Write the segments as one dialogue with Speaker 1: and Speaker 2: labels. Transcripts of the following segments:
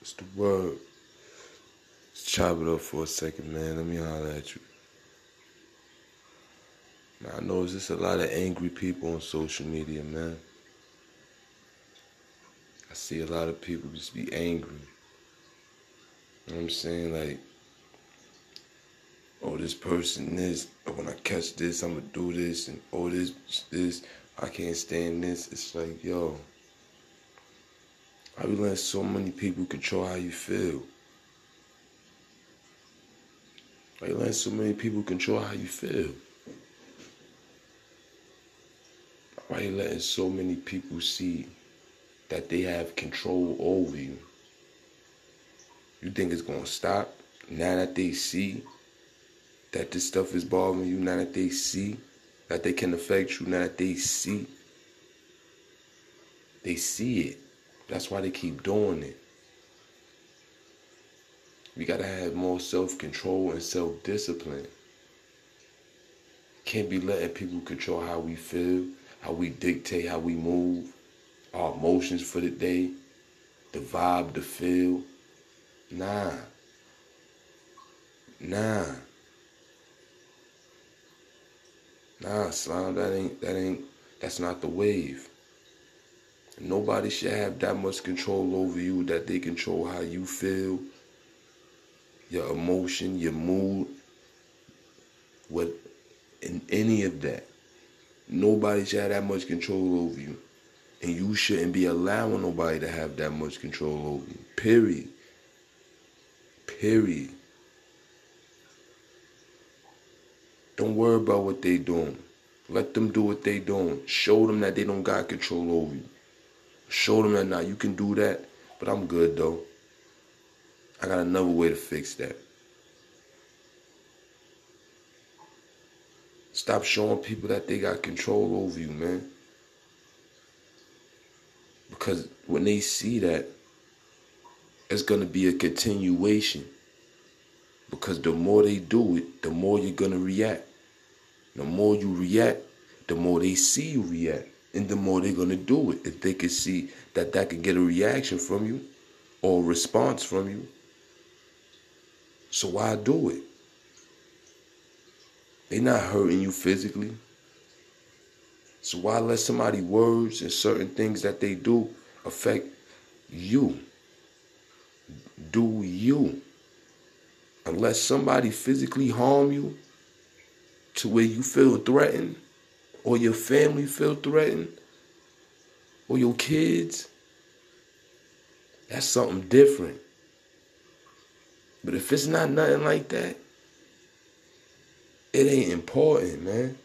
Speaker 1: It's the word. Let's chop it up for a second, man. Let me holler at you. Now, I know just a lot of angry people on social media, man. I see a lot of people just be angry. You know what I'm saying? Like, oh, this person this, or when I catch this, I'm gonna do this, and oh, this, this, I can't stand this. It's like, yo, I be letting so many people control how you feel. Why you letting so many people control how you feel? Why you letting so many people see that they have control over you? You think it's gonna stop now that they see that this stuff is bothering you, now that they see that they can affect you, now that they see they see it. That's why they keep doing it. We gotta have more self-control and self-discipline. Can't be letting people control how we feel, how we dictate how we move, our emotions for the day, the vibe, the feel. Nah. Nah. Nah, slime, that ain't that ain't that's not the wave. Nobody should have that much control over you that they control how you feel, your emotion, your mood, what in any of that. Nobody should have that much control over you. And you shouldn't be allowing nobody to have that much control over you. Period. Period. Don't worry about what they doing. Let them do what they doing. Show them that they don't got control over you. Show them that now you can do that, but I'm good though. I got another way to fix that. Stop showing people that they got control over you, man. Because when they see that, it's going to be a continuation. Because the more they do it, the more you're going to react. The more you react, the more they see you react. And the more they're going to do it. If they can see that that can get a reaction from you or a response from you. So why do it? They're not hurting you physically. So why let somebody words and certain things that they do affect you? Do you? Unless somebody physically harm you to where you feel threatened or your family feel threatened or your kids, that's something different. But if it's not nothing like that, it ain't important, man.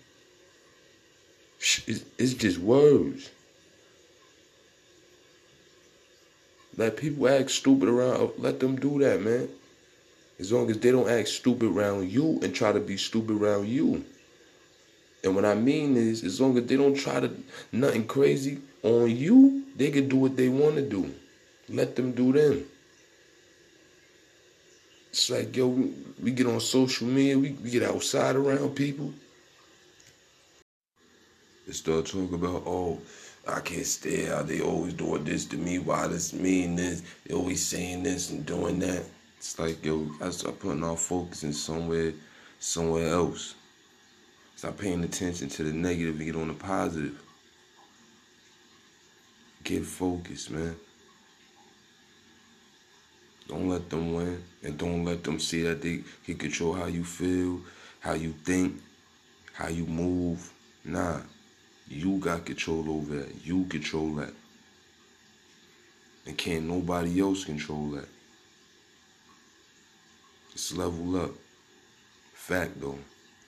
Speaker 1: It's just words. Let people act stupid around. Uh, let them do that, man. As long as they don't act stupid around you and try to be stupid around you. And what I mean is, as long as they don't try to nothing crazy on you, they can do what they want to do. Let them do them. It's like, yo, we, get on social media, we, we get outside around people. They start talking about, oh, I can't stay out. They always doing this to me. Why this mean this? They always saying this and doing that. It's like, yo, I start putting our focus in somewhere, somewhere else. Stop paying attention to the negative and get on the positive. Get focused, man. Don't let them win and don't let them see that they can control how you feel, how you think, how you move. Nah, you got control over that. You control that. And can't nobody else control that. Just level up. Fact though.